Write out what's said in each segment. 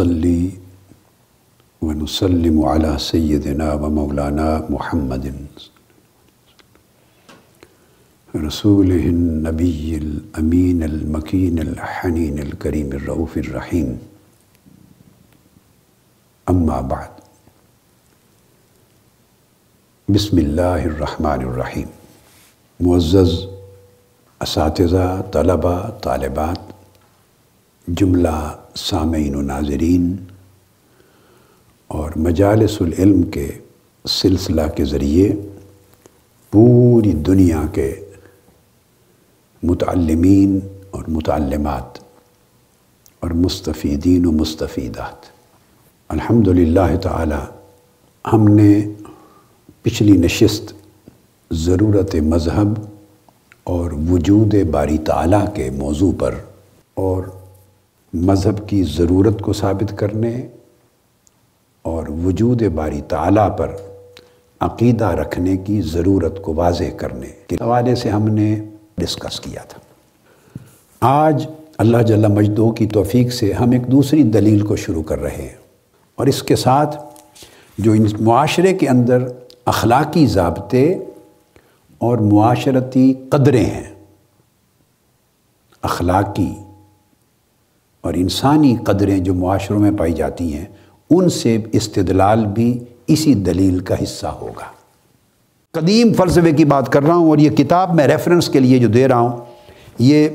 نحمده ونصلي ونسلم على سيدنا ومولانا محمد. رسوله النبي الأمين المكين الحنين الكريم الرؤوف الرحيم أما بعد. بسم اللہ الرحمن الرحیم. معزز اساتذہ، طلبہ، طالبات جملہ سامعین و ناظرین اور مجالس العلم کے سلسلہ کے ذریعے پوری دنیا کے متعلمین اور متعلمات اور مستفیدین و مستفیدات۔ الحمد للہ تعالی ہم نے پچھلی نشست ضرورت مذہب اور وجود باری تعالیٰ کے موضوع پر اور مذہب کی ضرورت کو ثابت کرنے اور وجود باری تعالیٰ پر عقیدہ رکھنے کی ضرورت کو واضح کرنے کے حوالے سے ہم نے ڈسکس کیا تھا۔ آج اللہ جل مجدو کی توفیق سے ہم ایک دوسری دلیل کو شروع کر رہے ہیں اور اس کے ساتھ جو ان معاشرے کے اندر اخلاقی ضابطے اور معاشرتی قدریں ہیں، اخلاقی اور انسانی قدریں جو معاشروں میں پائی جاتی ہیں، ان سے استدلال بھی اسی دلیل کا حصہ ہوگا۔ قدیم فلسفے کی بات کر رہا ہوں اور یہ کتاب میں ریفرنس کے لیے جو دے رہا ہوں، یہ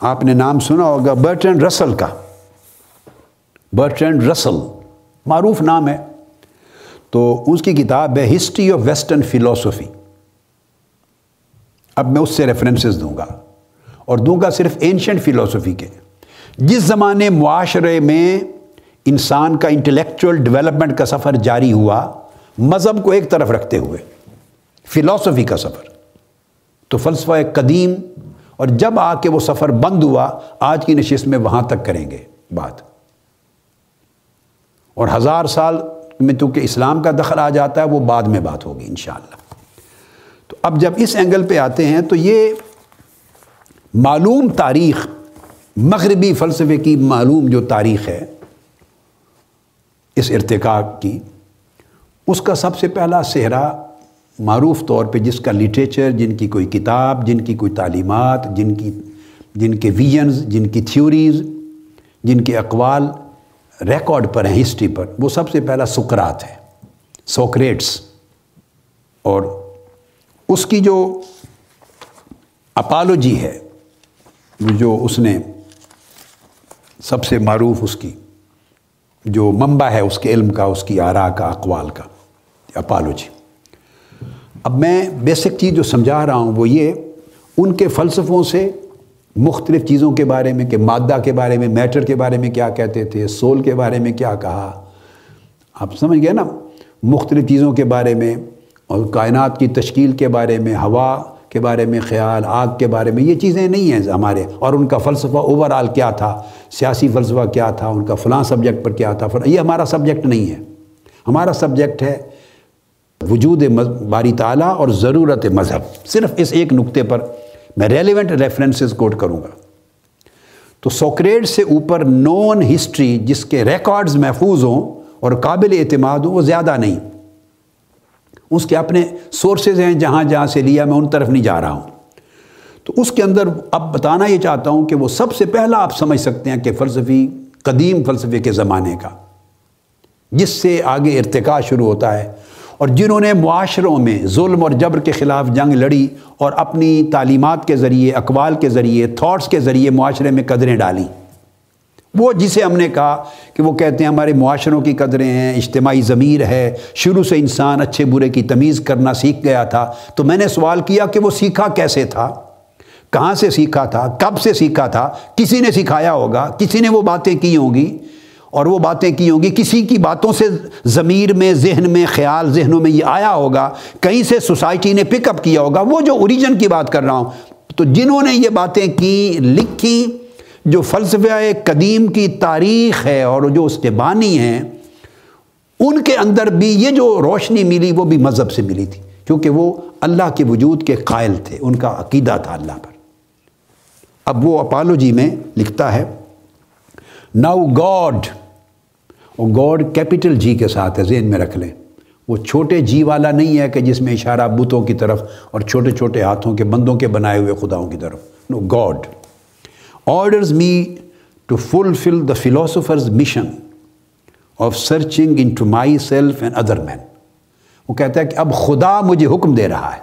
آپ نے نام سنا ہوگا برٹرن رسل کا۔ برٹرن رسل، معروف نام ہے۔ تو اس کی کتاب ہے ہسٹری آف ویسٹرن فلاسفی اب میں اس سے ریفرنسز دوں گا۔ اور دوں گا صرف اینشنٹ فلاسفی کے۔ جس زمانے معاشرے میں انسان کا انٹلیکچوئل ڈیولپمنٹ کا سفر جاری ہوا، مذہب کو ایک طرف رکھتے ہوئے فلاسفی کا سفر۔ تو فلسفہ قدیم، اور جب آ کے وہ سفر بند ہوا، آج کی نشست میں وہاں تک کریں گے بات۔ اور ہزار سال میں تو کہ اسلام کا دخل آ جاتا ہے، وہ بعد میں بات ہوگی انشاءاللہ۔ تو اب جب اس اینگل پہ آتے ہیں، تو یہ معلوم تاریخ مغربی فلسفے کی معلوم جو تاریخ ہے، اس ارتقاء کی، اس کا سب سے پہلا صحرا معروف طور پہ جس کا لٹریچر جن کی کوئی کتاب، جن کی کوئی تعلیمات، جن کی، جن کے ویژنز جن کی تھیوریز جن کے اقوال ریکارڈ پر ہیں ہسٹری پر، وہ سب سے پہلا سکرات ہے، سوکریٹس۔ اور اس کی جو اپالوجی ہے جو اس نے سب سے معروف اس کی، جو منبع ہے اس کے علم کا، اس کی آرا کا، اقوال کا اپالوجی۔ اب میں بیسک چیز جو سمجھا رہا ہوں وہ یہ، ان کے فلسفوں سے مختلف چیزوں کے بارے میں، کہ مادہ کے بارے میں، میٹر کے بارے میں کیا کہتے تھے، سول کے بارے میں کیا کہا۔ آپ سمجھ گئے نا؟ مختلف چیزوں کے بارے میں اور کائنات کی تشکیل کے بارے میں، ہوا کے بارے میں خیال، آگ کے بارے میں، یہ چیزیں نہیں ہیں ہمارے۔ اور ان کا فلسفہ اوور آل کیا تھا؟ سیاسی فلسفہ کیا تھا؟ ان کا فلاں سبجیکٹ پر کیا تھا؟ یہ ہمارا سبجیکٹ نہیں ہے۔ ہمارا سبجیکٹ ہے وجود باری تعالیٰ اور ضرورت مذہب۔ صرف اس ایک نقطے پر میں ریلیونٹ ریفرنسز کوٹ کروں گا۔ تو سوکریٹ سے اوپر نون ہسٹری جس کے ریکارڈز محفوظ ہوں اور قابل اعتماد ہوں وہ زیادہ نہیں۔ اس کے اپنے سورسز ہیں جہاں جہاں سے لیا، میں ان طرف نہیں جا رہا ہوں۔ تو اس کے اندر اب بتانا یہ چاہتا ہوں کہ وہ سب سے پہلا آپ سمجھ سکتے ہیں کہ فلسفی قدیم فلسفے کے زمانے کا، جس سے آگے ارتقاء شروع ہوتا ہے اور جنہوں نے معاشروں میں ظلم اور جبر کے خلاف جنگ لڑی اور اپنی تعلیمات کے ذریعے، اقوال کے ذریعے تھاٹس کے ذریعے معاشرے میں قدریں ڈالیں وہ جسے ہم نے کہا کہ وہ کہتے ہیں ہمارے معاشروں کی قدریں ہیں، اجتماعی ضمیر ہے، شروع سے انسان اچھے برے کی تمیز کرنا سیکھ گیا تھا۔ تو میں نے سوال کیا کہ وہ سیکھا کیسے تھا؟ کہاں سے سیکھا تھا؟ کب سے سیکھا تھا؟ کسی نے سکھایا ہوگا؟ کسی نے وہ باتیں کی ہوں گی؟ اور وہ باتیں کی ہوں گی، کسی کی باتوں سے ضمیر میں، ذہن میں خیال، ذہنوں میں یہ آیا ہوگا؟ کہیں سے سوسائٹی نے پک اپ کیا ہوگا؟ وہ جو اوریجن کی بات کر رہا ہوں۔ تو جنہوں نے یہ باتیں کی، لکھی جو فلسفہ قدیم کی تاریخ ہے اور جو اس کے بانی ہیں، ان کے اندر بھی یہ جو روشنی ملی وہ بھی مذہب سے ملی تھی، کیونکہ وہ اللہ کے وجود کے قائل تھے، ان کا عقیدہ تھا اللہ پر۔ اب وہ اپالوجی میں لکھتا ہے ناؤ گاڈ اور گاڈ کیپٹل جی کے ساتھ ہے، ذہن میں رکھ لیں۔ وہ چھوٹے جی والا نہیں ہے کہ جس میں اشارہ بتوں کی طرف اور چھوٹے چھوٹے ہاتھوں کے بندوں کے بنائے ہوئے خداؤں کی طرف۔ No God orders me to fulfil the philosophers mission of searching into myself and other men وہ کہتا ہے کہ اب خدا مجھے حکم دے رہا ہے۔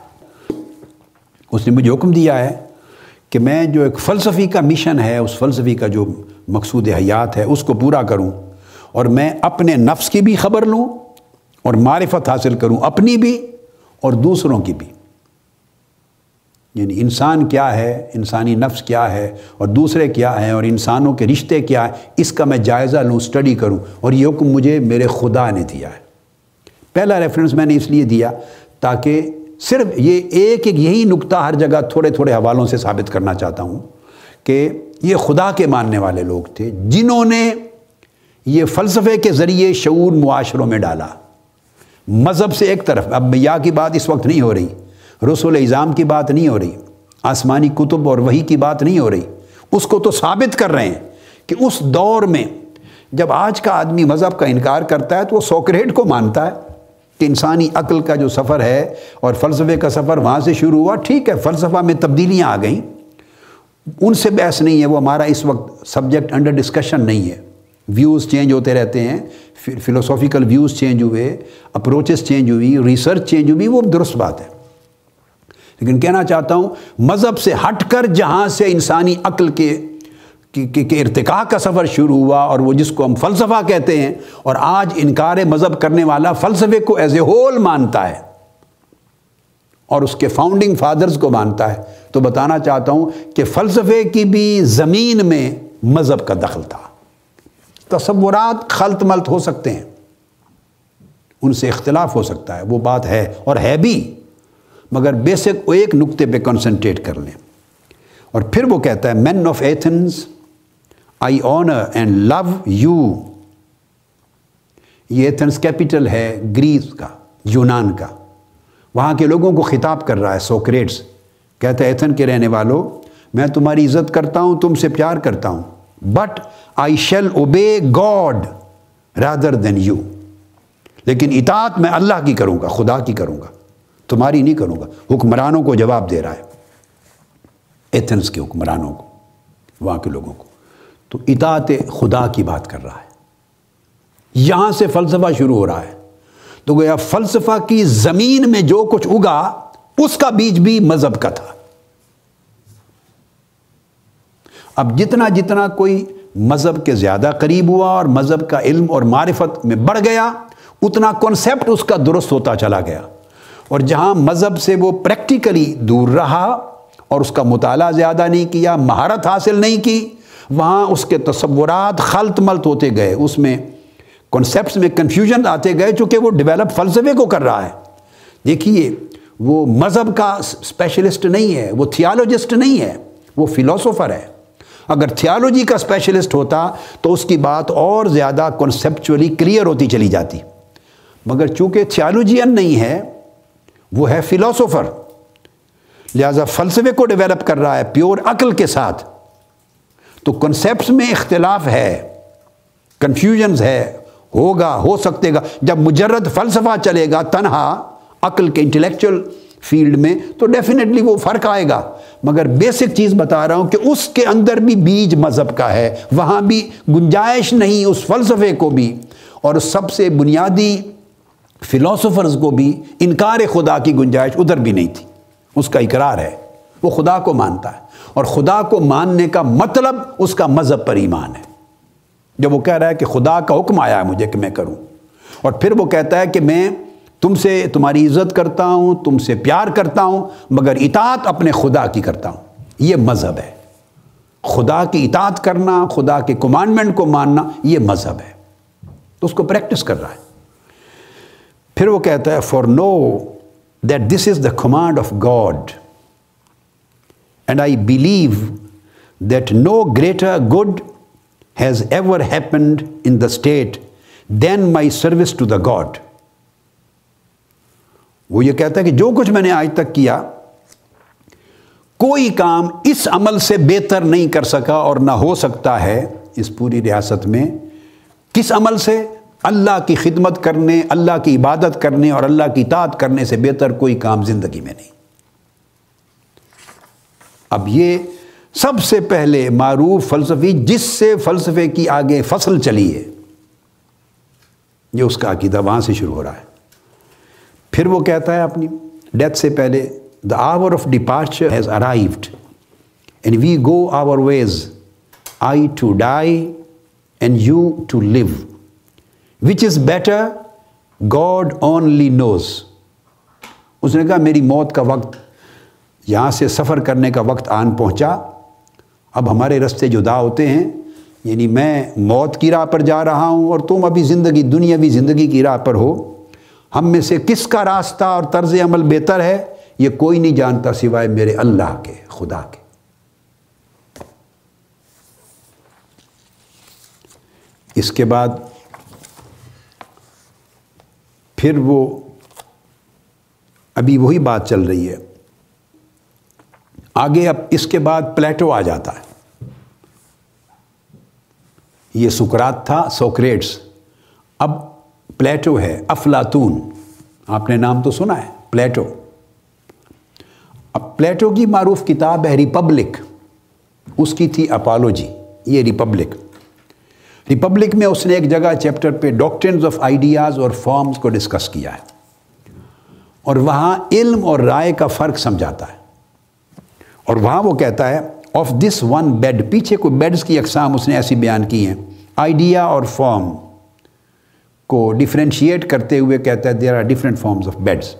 اس نے مجھے حکم دیا ہے کہ میں جو ایک فلسفی کا مشن ہے، اس فلسفی کا جو مقصود حیات ہے، اس کو پورا کروں اور میں اپنے نفس کی بھی خبر لوں اور معرفت حاصل کروں، اپنی بھی اور دوسروں کی بھی۔ یعنی انسان کیا ہے، انسانی نفس کیا ہے اور دوسرے کیا ہیں اور انسانوں کے رشتے کیا ہیں، اس کا میں جائزہ لوں اسٹڈی کروں اور یہ حکم مجھے میرے خدا نے دیا ہے۔ پہلا ریفرنس میں نے اس لیے دیا تاکہ صرف یہ ایک ایک یہی نقطہ ہر جگہ تھوڑے تھوڑے حوالوں سے ثابت کرنا چاہتا ہوں کہ یہ خدا کے ماننے والے لوگ تھے جنہوں نے یہ فلسفے کے ذریعے شعور معاشروں میں ڈالا۔ مذہب سے ایک طرف، اب یا کی بات اس وقت نہیں ہو رہی۔ رسول اظام کی بات نہیں ہو رہی، آسمانی کتب اور وہی کی بات نہیں ہو رہی۔ اس کو تو ثابت کر رہے ہیں کہ اس دور میں جب آج کا آدمی مذہب کا انکار کرتا ہے تو وہ سوکریٹ کو مانتا ہے کہ انسانی عقل کا جو سفر ہے اور فلسفے کا سفر وہاں سے شروع ہوا، ٹھیک ہے، فلسفہ میں تبدیلیاں آ گئیں۔ ان سے بحث نہیں ہے، وہ ہمارا اس وقت سبجیکٹ انڈر ڈسکشن نہیں ہے۔ ویوز چینج ہوتے رہتے ہیں فلوسافیکل ویوز چینج ہوئے اپروچز چینج ہوئی ریسرچ چینج ہوئی، وہ درست بات ہے۔ لیکن کہنا چاہتا ہوں، مذہب سے ہٹ کر جہاں سے انسانی عقل کے کہ ارتقاء کا سفر شروع ہوا اور وہ جس کو ہم فلسفہ کہتے ہیں، اور آج انکار مذہب کرنے والا فلسفے کو ایز اے ہول مانتا ہے، اور اس کے فاؤنڈنگ فادرز کو مانتا ہے۔ تو بتانا چاہتا ہوں کہ فلسفے کی بھی زمین میں مذہب کا دخل تھا۔ تصورات خلط ملت ہو سکتے ہیں۔ ان سے اختلاف ہو سکتا ہے۔ وہ بات ہے اور ہے بھی۔ مگر بیسک وہ ایک نقطے پہ کنسنٹریٹ کر لیں۔ اور پھر وہ کہتا ہے man of Athens I honour and love you یہ ایتھنس کیپٹل ہے گریس کا یونان کا۔ وہاں کے لوگوں کو خطاب کر رہا ہے سوکریٹس کہتا ہے ایتھن کے رہنے والوں میں تمہاری عزت کرتا ہوں، تم سے پیار کرتا ہوں but I shall obey God rather than you لیکن اطاعت میں اللہ کی کروں گا، خدا کی کروں گا۔ تمہاری نہیں کروں گا۔ حکمرانوں کو جواب دے رہا ہے۔ ایتھنس کے حکمرانوں کو، وہاں کے لوگوں کو۔ تو اطاعت خدا کی بات کر رہا ہے۔ یہاں سے فلسفہ شروع ہو رہا ہے۔ تو گویا فلسفہ کی زمین میں جو کچھ اگا، اس کا بیج بھی مذہب کا تھا۔ اب جتنا جتنا کوئی مذہب کے زیادہ قریب ہوا اور مذہب کا علم اور معرفت میں بڑھ گیا، اتنا کنسیپٹ اس کا درست ہوتا چلا گیا۔ اور جہاں مذہب سے وہ پریکٹیکلی دور رہا اور اس کا مطالعہ زیادہ نہیں کیا، مہارت حاصل نہیں کی، وہاں اس کے تصورات خلط ملت ہوتے گئے۔ اس میں کنسیپٹس میں کنفیوژن آتے گئے، چونکہ وہ ڈیولپ فلسفے کو کر رہا ہے۔ دیکھیے، وہ مذہب کا اسپیشلسٹ نہیں ہے، وہ تھیالوجسٹ نہیں ہے، وہ فلاسفر ہے۔ اگر تھیالوجی کا اسپیشلسٹ ہوتا تو اس کی بات اور زیادہ کنسیپچولی کلیئر ہوتی چلی جاتی۔ مگر چونکہ تھیالوجین نہیں ہے وہ ہے فلاسفر لہذا فلسفے کو ڈیولپ کر رہا ہے پیور عقل کے ساتھ. تو کنسیپٹس میں اختلاف ہے کنفیوژنز ہے، ہوگا، ہو سکتے گا۔ جب مجرد فلسفہ چلے گا، تنہا، عقل کے انٹلیکچل فیلڈ میں، تو ڈیفینیٹلی وہ فرق آئے گا۔ مگر بیسک چیز بتا رہا ہوں کہ اس کے اندر بھی بیج مذہب کا ہے۔ وہاں بھی گنجائش نہیں، اس فلسفے کو بھی۔ اور سب سے بنیادی فلاسفرز کو بھی انکار خدا کی گنجائش ادھر بھی نہیں تھی۔ اس کا اقرار ہے۔ وہ خدا کو مانتا ہے۔ اور خدا کو ماننے کا مطلب اس کا مذہب پر ایمان ہے۔ جب وہ کہہ رہا ہے کہ خدا کا حکم آیا ہے مجھے کہ میں کروں۔ اور پھر وہ کہتا ہے کہ میں تم سے تمہاری عزت کرتا ہوں، تم سے پیار کرتا ہوں، مگر اطاعت اپنے خدا کی کرتا ہوں۔ یہ مذہب ہے۔ خدا کی اطاعت کرنا، خدا کے کمانڈمنٹ کو ماننا، یہ مذہب ہے۔ تو اس کو پریکٹس کر رہا ہے۔ پھر وہ کہتا ہے for know that this is the command of God and I believe that no greater good has ever happened in the state than my service to the God وہ یہ کہتا ہے کہ جو کچھ میں نے آج تک کیا، کوئی کام اس عمل سے بہتر نہیں کر سکا اور نہ ہو سکتا ہے اس پوری ریاست میں. کس عمل سے؟ اللہ کی خدمت کرنے، اللہ کی عبادت کرنے اور اللہ کی اطاعت کرنے سے بہتر کوئی کام زندگی میں نہیں۔ اب یہ سب سے پہلے معروف فلسفی، جس سے فلسفے کی آگے فصل چلی ہے، یہ اس کا عقیدہ وہاں سے شروع ہو رہا ہے۔ پھر وہ کہتا ہے اپنی، ڈیتھ سے پہلے the hour of departure has arrived and we go our ways I to die and you to live which is better God only knows اس نے کہا، میری موت کا وقت یہاں سے سفر کرنے کا وقت آن پہنچا۔ اب ہمارے رستے جدا ہوتے ہیں یعنی میں موت کی راہ پر جا رہا ہوں اور تم ابھی زندگی، دنیاوی زندگی کی راہ پر ہو۔ ہم میں سے کس کا راستہ اور طرز عمل بہتر ہے، یہ کوئی نہیں جانتا سوائے میرے اللہ کے، خدا کے۔ اس کے بعد پھر وہ ابھی وہی بات چل رہی ہے۔ آگے اب اس کے بعد پلیٹو آ جاتا ہے۔ یہ سکرات تھا، سوکریٹس۔ اب پلیٹو ہے، افلاطون۔ آپ نے نام تو سنا ہے، پلیٹو۔ اب پلیٹو کی معروف کتاب ہے، ریپبلک۔ اس کی تھی اپالوجی، یہ ریپبلک۔ ریپبلک میں اس نے ایک جگہ چیپٹر پہ ڈاکٹرنز آف آئیڈیاز اور فارمز کو ڈسکس کیا ہے اور وہاں علم اور رائے کا فرق سمجھاتا ہے اور وہاں وہ کہتا ہے آف دس ون بیڈ، پیچھے کوئی بیڈز کی اقسام اس نے ایسی بیان کی ہیں۔ آئیڈیا اور فارم کو ڈفرینشیٹ کرتے ہوئے کہتا ہے there are different forms of beds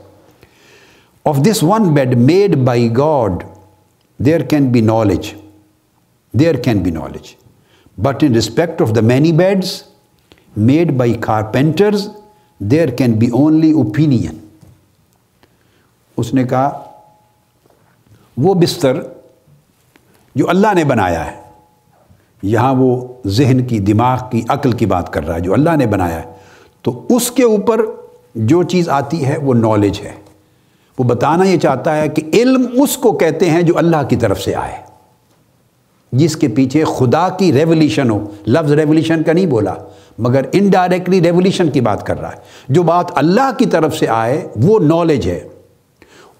of this one bed made by God there can be knowledge there can be knowledge but in respect of the many beds made by carpenters there can be only opinion اس نے کہا وہ بستر جو اللہ نے بنایا ہے، یہاں وہ ذہن کی، دماغ کی، عقل کی بات کر رہا ہے، جو اللہ نے بنایا ہے، تو اس کے اوپر جو چیز آتی ہے، وہ نالج ہے۔ وہ بتانا یہ چاہتا ہے کہ علم اس کو کہتے ہیں جو اللہ کی طرف سے آئے۔ جس کے پیچھے خدا کی ریولیشن ہو۔ لفظ ریولیشن کا نہیں بولا، مگر انڈائریکٹلی ریولیشن کی بات کر رہا ہے۔ جو بات اللہ کی طرف سے آئے، وہ نالج ہے۔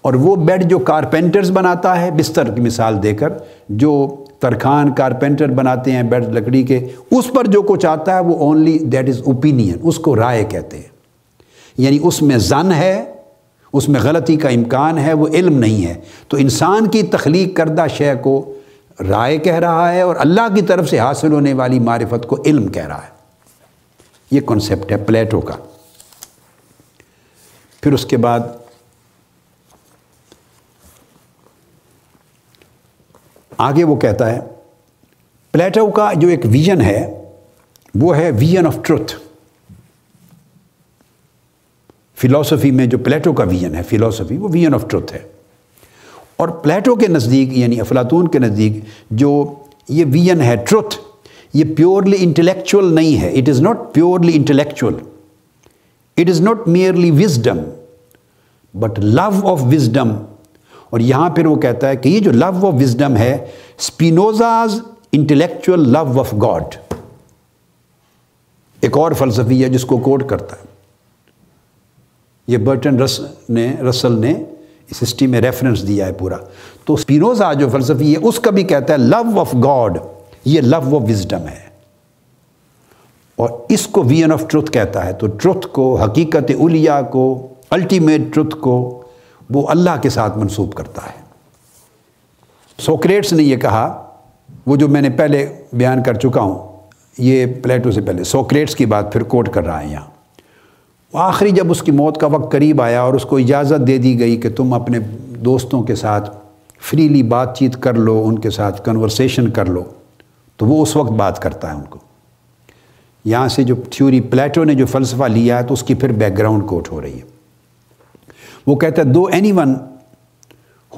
اور وہ بیڈ جو کارپینٹرز بناتا ہے، بستر کی مثال دے کر، جو ترخان کارپینٹر بناتے ہیں بیڈ لکڑی کے، اس پر جو کچھ آتا ہے، وہ اونلی دیٹ از اوپینین اس کو رائے کہتے ہیں۔ یعنی اس میں زن ہے، اس میں غلطی کا امکان ہے، وہ علم نہیں ہے۔ تو انسان کی تخلیق کردہ شے کو رائے کہہ رہا ہے اور اللہ کی طرف سے حاصل ہونے والی معرفت کو علم کہہ رہا ہے۔ یہ کنسیپٹ ہے پلیٹو کا۔ پھر اس کے بعد آگے وہ کہتا ہے، پلیٹو کا جو ایک ویژن ہے، وہ ہے ویژن آف ٹروتھ فلاسفی میں جو پلیٹو کا ویژن ہے فلاسفی وہ ویژن آف ٹروتھ ہے۔ اور پلیٹو کے نزدیک یعنی افلاطون کے نزدیک جو یہ ویژن ہے ٹروتھ، یہ پیورلی انٹلیکچوئل نہیں ہے۔ It is not purely intellectual. It is not merely wisdom but love of wisdom اور یہاں پھر وہ کہتا ہے کہ یہ جو لو آف وزڈم ہے Spinoza's intellectual love of God ایک اور فلسفی ہے جس کو کوٹ کرتا ہے۔ یہ برٹن رس نے، رسل نے اس ہسٹری میں ریفرنس دیا ہے پورا۔ تو اسپینوزا جو فلسفی ہے، اس کا بھی کہتا ہے لو آف گاڈ یہ لو آف وزڈم ہے۔ اور اس کو وی آف ٹروتھ کہتا ہے۔ تو ٹروتھ کو، حقیقت اولیا کو الٹیمیٹ ٹروتھ کو، وہ اللہ کے ساتھ منسوب کرتا ہے۔ سوکریٹس نے یہ کہا، وہ جو میں نے پہلے بیان کر چکا ہوں، یہ پلیٹو سے پہلے، سوکریٹس کی بات پھر کوٹ کر رہا ہے یہاں۔ آخری جب اس کی موت کا وقت قریب آیا اور اس کو اجازت دے دی گئی کہ تم اپنے دوستوں کے ساتھ فریلی بات چیت کر لو، ان کے ساتھ کنورسیشن کر لو، تو وہ اس وقت بات کرتا ہے ان کو۔ یہاں سے جو تھیوری پلیٹو نے جو فلسفہ لیا ہے، تو اس کی پھر بیک گراؤنڈ کوٹ ہو رہی ہے۔ وہ کہتا ہے though anyone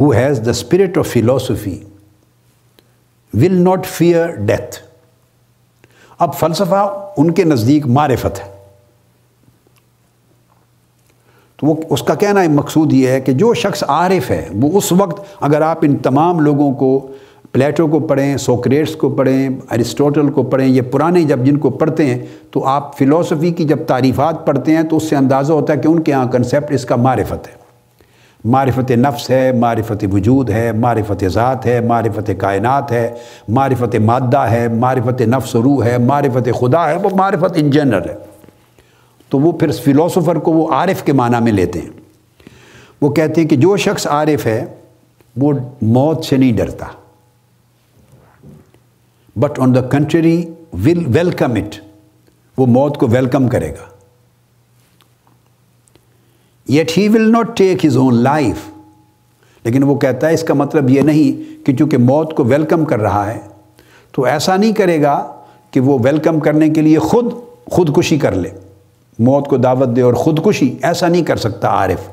who has the spirit of philosophy will not fear death اب فلسفہ ان کے نزدیک معرفت ہے۔ تو وہ اس کا کہنا مقصود یہ ہے کہ جو شخص عارف ہے، وہ اس وقت اگر آپ ان تمام لوگوں کو، پلیٹو کو پڑھیں، سوکریٹس کو پڑھیں، ارسٹوٹل کو پڑھیں، یہ پرانے جب جن کو پڑھتے ہیں، تو آپ فلاسفی کی جب تعریفات پڑھتے ہیں، تو اس سے اندازہ ہوتا ہے کہ ان کے یہاں کنسیپٹ اس کا معرفت ہے۔ معرفت نفس ہے، معرفت وجود ہے، معرفت ذات ہے، معرفت کائنات ہے، معرفت مادہ ہے، معرفت نفس روح ہے، معرفت خدا ہے، وہ معرفت ان جنرل ہے۔ تو وہ پھر فلاسفر کو وہ عارف کے معنی میں لیتے ہیں۔ وہ کہتے ہیں کہ جو شخص عارف ہے، وہ موت سے نہیں ڈرتا۔ But on the contrary will welcome it وہ موت کو ویلکم کرے گا۔ Yet he will not take his own life لیکن وہ کہتا ہے، اس کا مطلب یہ نہیں کہ چونکہ موت کو ویلکم کر رہا ہے، تو ایسا نہیں کرے گا کہ وہ ویلکم کرنے کے لیے خود خودکشی کر لے۔ موت کو دعوت دے اور خودکشی، ایسا نہیں کر سکتا عارف۔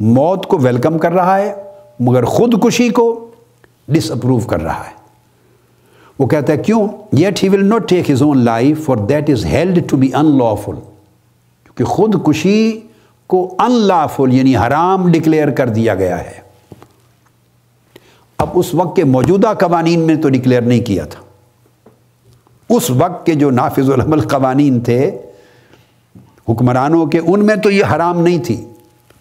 موت کو ویلکم کر رہا ہے، مگر خودکشی کو ڈس اپروو کر رہا ہے۔ وہ کہتا ہے، کیوں؟ Yet he will not take his own life for that is held to be unlawful کیونکہ خودکشی کو ان لافل یعنی حرام ڈکلیئر کر دیا گیا ہے۔ اب اس وقت کے موجودہ قوانین میں تو ڈکلیئر نہیں کیا تھا۔ اس وقت کے جو نافذ العمل قوانین تھے حکمرانوں کے ان میں تو یہ حرام نہیں تھی۔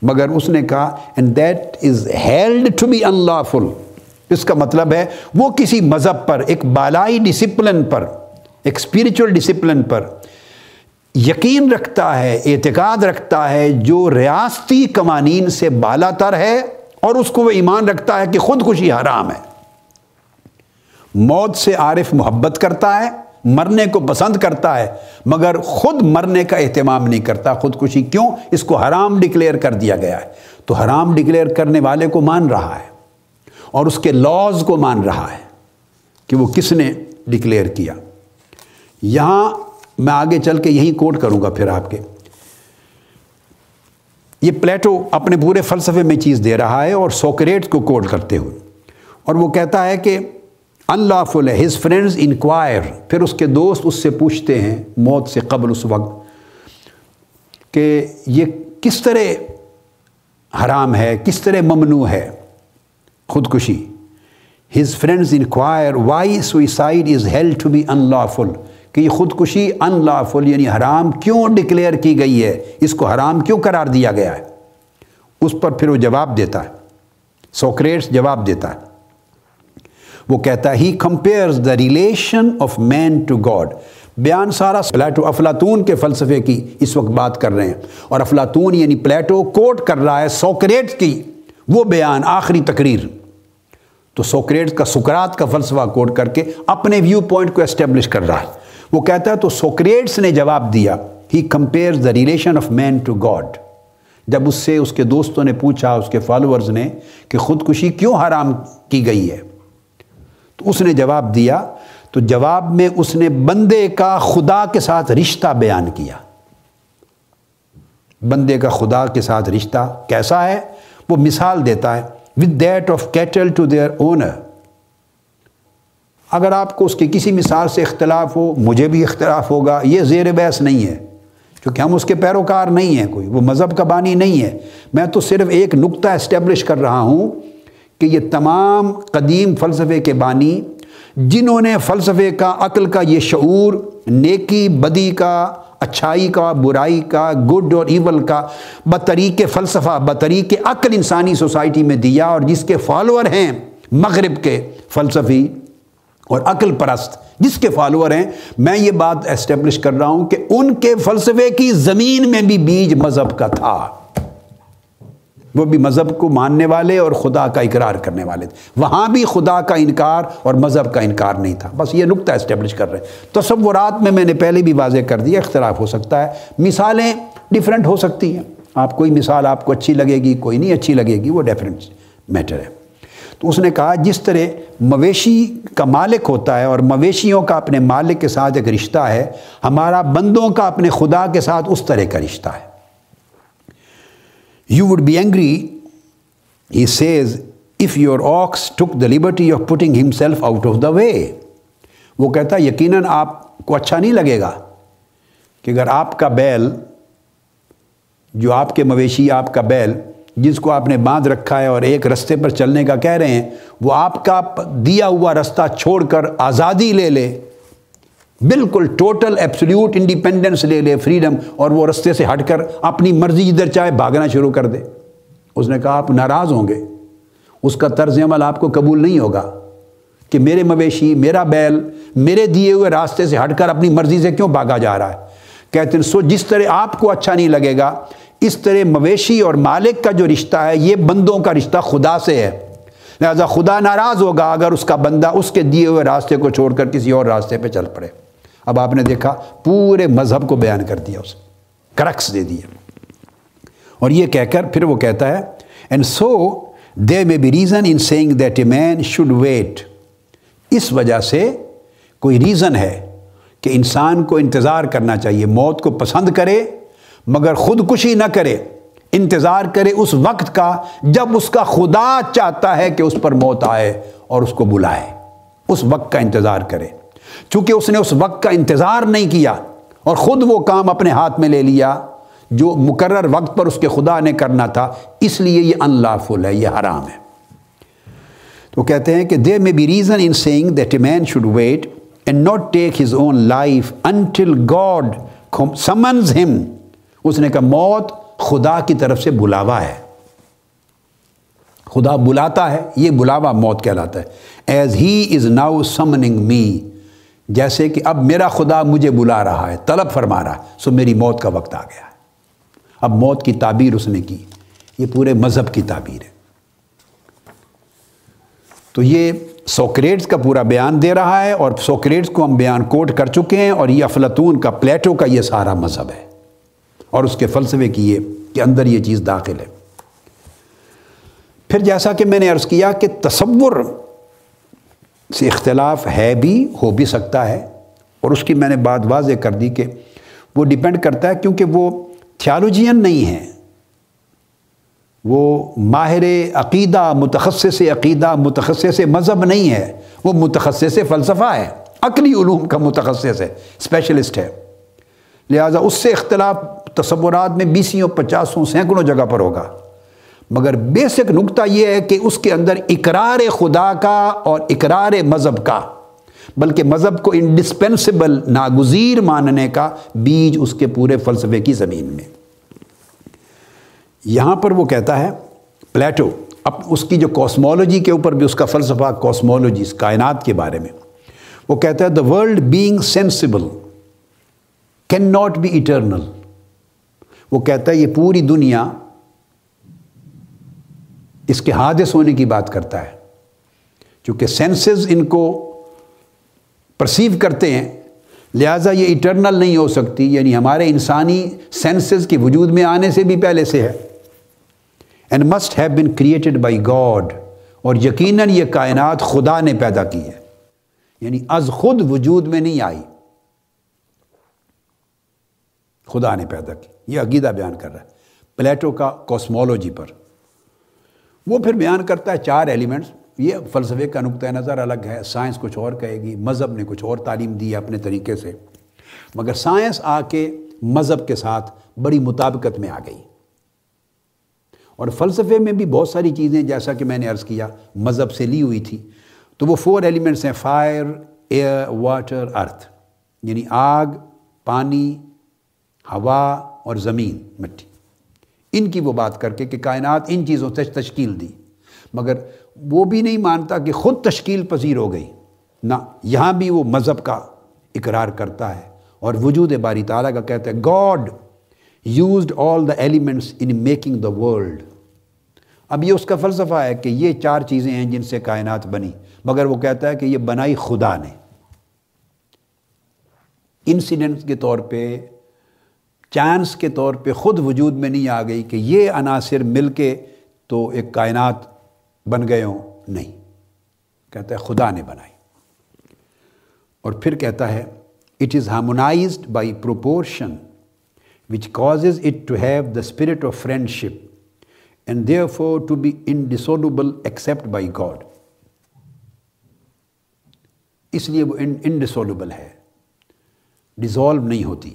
مگر اس نے کہا and that is held to be unlawful اس کا مطلب ہے، وہ کسی مذہب پر، ایک بالائی ڈسپلن پر، ایک اسپریچل ڈسپلن پر یقین رکھتا ہے، اعتقاد رکھتا ہے، جو ریاستی قوانین سے بالا تر ہے اور اس کو وہ ایمان رکھتا ہے کہ خودکشی حرام ہے۔ موت سے عارف محبت کرتا ہے مرنے کو پسند کرتا ہے، مگر خود مرنے کا اہتمام نہیں کرتا، خودکشی کیوں؟ اس کو حرام ڈکلیئر کر دیا گیا ہے۔ تو حرام ڈکلیئر کرنے والے کو مان رہا ہے اور اس کے لاز کو مان رہا ہے کہ وہ کس نے ڈکلیئر کیا۔ یہاں میں آگے چل کے یہی کوٹ کروں گا پھر آپ کے۔ یہ پلیٹو اپنے پورے فلسفے میں چیز دے رہا ہے اور سوکریٹ کو کوٹ کرتے ہوئے، اور وہ کہتا ہے کہ ان لافل ہے ہز فرینڈز انکوائر پھر اس کے دوست اس سے پوچھتے ہیں موت سے قبل اس وقت کہ یہ کس طرح حرام ہے، کس طرح ممنوع ہے، خودکشی۔ His friends enquire why suicide is held to be unlawful کہ یہ خودکشی ان لافل یعنی حرام کیوں ڈکلیئر کی گئی ہے؟ اس کو حرام کیوں قرار دیا گیا ہے؟ اس پر پھر وہ جواب دیتا ہے۔ سوکریٹس جواب دیتا ہے۔ وہ کہتا ہے he compares the relation of man to God بیان سارا پلیٹو افلاطون کے فلسفے کی اس وقت بات کر رہے ہیں۔ اور افلاطون یعنی پلیٹو کوٹ کر رہا ہے سوکریٹس کی۔ وہ بیان آخری تقریر۔ تو سوکریٹس کا سکرات کا فلسفہ کوٹ کر کے اپنے ویو پوائنٹ کو اسٹیبلش کر رہا ہے۔ وہ کہتا ہے، تو سوکریٹس نے جواب دیا he compare the relation of man to God جب اس سے اس کے دوستوں نے پوچھا، اس کے فالوورز نے کہ خودکشی کیوں حرام کی گئی ہے؟ تو اس نے جواب دیا، تو جواب میں اس نے بندے کا خدا کے ساتھ رشتہ بیان کیا۔ بندے کا خدا کے ساتھ رشتہ کیسا ہے؟ وہ مثال دیتا ہے with that of cattle to their owner اگر آپ کو اس کی کسی مثال سے اختلاف ہو، مجھے بھی اختلاف ہوگا، یہ زیر بحث نہیں ہے۔ کیونکہ ہم اس کے پیروکار نہیں ہیں کوئی، وہ مذہب کا بانی نہیں ہے۔ میں تو صرف ایک نقطہ اسٹیبلش کر رہا ہوں کہ یہ تمام قدیم فلسفے کے بانی، جنہوں نے فلسفے کا، عقل کا یہ شعور، نیکی، بدی کا، اچھائی کا، برائی کا گڈ اور ایول کا، بطریق فلسفہ، بطریق عقل انسانی سوسائٹی میں دیا اور جس کے فالوور ہیں مغرب کے فلسفی اور عقل پرست، جس کے فالوور ہیں، میں یہ بات اسٹیبلش کر رہا ہوں کہ ان کے فلسفے کی زمین میں بھی بیج مذہب کا تھا۔ وہ بھی مذہب کو ماننے والے اور خدا کا اقرار کرنے والے تھے۔ وہاں بھی خدا کا انکار اور مذہب کا انکار نہیں تھا۔ بس یہ نقطہ اسٹیبلش کر رہے ہیں۔ تصورات میں میں نے پہلے بھی واضح کر دیا، اختلاف ہو سکتا ہے۔ مثالیں ڈفرینٹ ہو سکتی ہیں۔ آپ کوئی مثال آپ کو اچھی لگے گی، کوئی نہیں اچھی لگے گی، وہ ڈیفرنٹ میٹر ہے۔ تو اس نے کہا، جس طرح مویشی کا مالک ہوتا ہے اور مویشیوں کا اپنے مالک کے ساتھ ایک رشتہ ہے، ہمارا بندوں کا اپنے خدا کے ساتھ اس طرح کا رشتہ ہے۔ You would be angry he says if your ox took the liberty of putting himself out of the way وہ کہتا ہے یقیناً آپ کو اچھا نہیں لگے گا کہ اگر آپ کا بیل، جو آپ کے مویشی آپ کا بیل، جس کو آپ نے باندھ رکھا ہے اور ایک رستے پر چلنے کا کہہ رہے ہیں، وہ آپ کا دیا ہوا رستہ چھوڑ کر آزادی لے لے۔ بالکل ٹوٹل ایپسلیوٹ انڈیپینڈنس لے لے فریڈم اور وہ رستے سے ہٹ کر اپنی مرضی جدھر چاہے بھاگنا شروع کر دے۔ اس نے کہا، آپ ناراض ہوں گے۔ اس کا طرز عمل آپ کو قبول نہیں ہوگا کہ میرے مویشی، میرا بیل، میرے دیے ہوئے راستے سے ہٹ کر اپنی مرضی سے کیوں بھاگا جا رہا ہے؟ کہتے ہیں، سو جس طرح آپ کو اچھا نہیں لگے گا، اس طرح مویشی اور مالک کا جو رشتہ ہے، یہ بندوں کا رشتہ خدا سے ہے۔ لہذا خدا ناراض ہوگا اگر اس کا بندہ اس کے دیے ہوئے راستے کو چھوڑ کر کسی اور راستے پہ چل پڑے۔ اب آپ نے دیکھا پورے مذہب کو بیان کر دیا اس کرکس دے دیا۔ اور یہ کہہ کر پھر وہ کہتا ہے and so they may be reason in saying that a man should wait اس وجہ سے کوئی ریزن ہے کہ انسان کو انتظار کرنا چاہیے، موت کو پسند کرے، مگر خودکشی نہ کرے، انتظار کرے اس وقت کا جب اس کا خدا چاہتا ہے کہ اس پر موت آئے اور اس کو بلائے، اس وقت کا انتظار کرے۔ چونکہ اس نے اس وقت کا انتظار نہیں کیا اور خود وہ کام اپنے ہاتھ میں لے لیا جو مقرر وقت پر اس کے خدا نے کرنا تھا، اس لیے یہ ان لافل ہے، یہ حرام ہے۔ تو کہتے ہیں کہ they may be reason in saying that a man should wait and not take his own life until God summons him اس نے کہا، موت خدا کی طرف سے بلاوا ہے۔ خدا بلاتا ہے، یہ بلاوا موت کہلاتا ہے۔ ایز ہی از ناؤ سمننگ می جیسے کہ اب میرا خدا مجھے بلا رہا ہے، طلب فرما رہا ہے۔ سو میری موت کا وقت آ گیا ہے۔ اب موت کی تعبیر اس نے کی۔ یہ پورے مذہب کی تعبیر ہے۔ تو یہ سوکریٹس کا پورا بیان دے رہا ہے اور سوکریٹس کو ہم بیان کوٹ کر چکے ہیں اور یہ افلاطون کا، پلیٹو کا یہ سارا مذہب ہے۔ اور اس کے فلسفے کی یہ کہ اندر یہ چیز داخل ہے۔ پھر جیسا کہ میں نے عرض کیا کہ تصور سے اختلاف ہے بھی، ہو بھی سکتا ہے۔ اور اس کی میں نے بات واضح کر دی کہ وہ ڈیپینڈ کرتا ہے کیونکہ وہ تھیالوجین نہیں ہے۔ وہ ماہر عقیدہ، متخصص عقیدہ، متخصص مذہب نہیں ہے۔ وہ متخصص فلسفہ ہے۔ عقلی علوم کا متخصص ہے اسپیشلسٹ ہے۔ لہٰذا اس سے اختلاف تصورات میں بیسیوں، پچاسوں، سینکڑوں جگہ پر ہوگا۔ مگر بیسک نقطہ یہ ہے کہ اس کے اندر اقرار خدا کا اور اقرار مذہب کا، بلکہ مذہب کو انڈسپینسبل ناگزیر ماننے کا بیج اس کے پورے فلسفے کی زمین میں۔ یہاں پر وہ کہتا ہے، پلیٹو، اب اس کی جو کوسمولوجی کے اوپر بھی، اس کا فلسفہ کوسمولوجی کائنات کے بارے میں۔ وہ کہتا ہے the world being sensible can not be eternal وہ کہتا ہے، یہ پوری دنیا اس کے حادث ہونے کی بات کرتا ہے۔ چونکہ سینسز ان کو پرسیو کرتے ہیں، لہٰذا یہ اٹرنل نہیں ہو سکتی یعنی ہمارے انسانی سینسز کے وجود میں آنے سے بھی پہلے سے ہے۔ And must have been created by God اور یقیناً یہ کائنات خدا نے پیدا کی ہے۔ یعنی از خود وجود میں نہیں آئی۔ خدا نے پیدا کی۔ یہ عقیدہ بیان کر رہا ہے۔ پلیٹو کا کوسمولوجی پر۔ وہ پھر بیان کرتا ہے چار ایلیمنٹس یہ فلسفے کا نقطۂ نظر الگ ہے سائنس کچھ اور کہے گی، مذہب نے کچھ اور تعلیم دی ہے اپنے طریقے سے۔ مگر سائنس آ کے مذہب کے ساتھ بڑی مطابقت میں آ گئی۔ اور فلسفے میں بھی بہت ساری چیزیں، جیسا کہ میں نے عرض کیا، مذہب سے لی ہوئی تھی۔ تو وہ فور ایلیمنٹس ہیں فائر ایئر واٹر ارتھ یعنی آگ، پانی، ہوا اور زمین، مٹی۔ ان کی وہ بات کر کے کہ کائنات ان چیزوں سے تشکیل دی۔ مگر وہ بھی نہیں مانتا کہ خود تشکیل پذیر ہو گئی۔ نہ، یہاں بھی وہ مذہب کا اقرار کرتا ہے۔ اور وجود باری تعالیٰ کا کہتا ہے، God used all the elements in making the world. اب یہ اس کا فلسفہ ہے کہ یہ چار چیزیں ہیں جن سے کائنات بنی۔ مگر وہ کہتا ہے کہ یہ بنائی خدا نے۔ انسیڈنٹ کے طور پہ چانس کے طور پہ خود وجود میں نہیں آ گئی کہ یہ عناصر مل کے تو ایک کائنات بن گئے ہوں۔ نہیں۔ کہتا ہے خدا نے بنائی۔ اور پھر کہتا ہے it is harmonised by proportion which causes it to have the spirit of friendship and therefore to be indissoluble except by God اس لیے وہ انڈسولوبل ہے۔ ڈیزالو نہیں ہوتی۔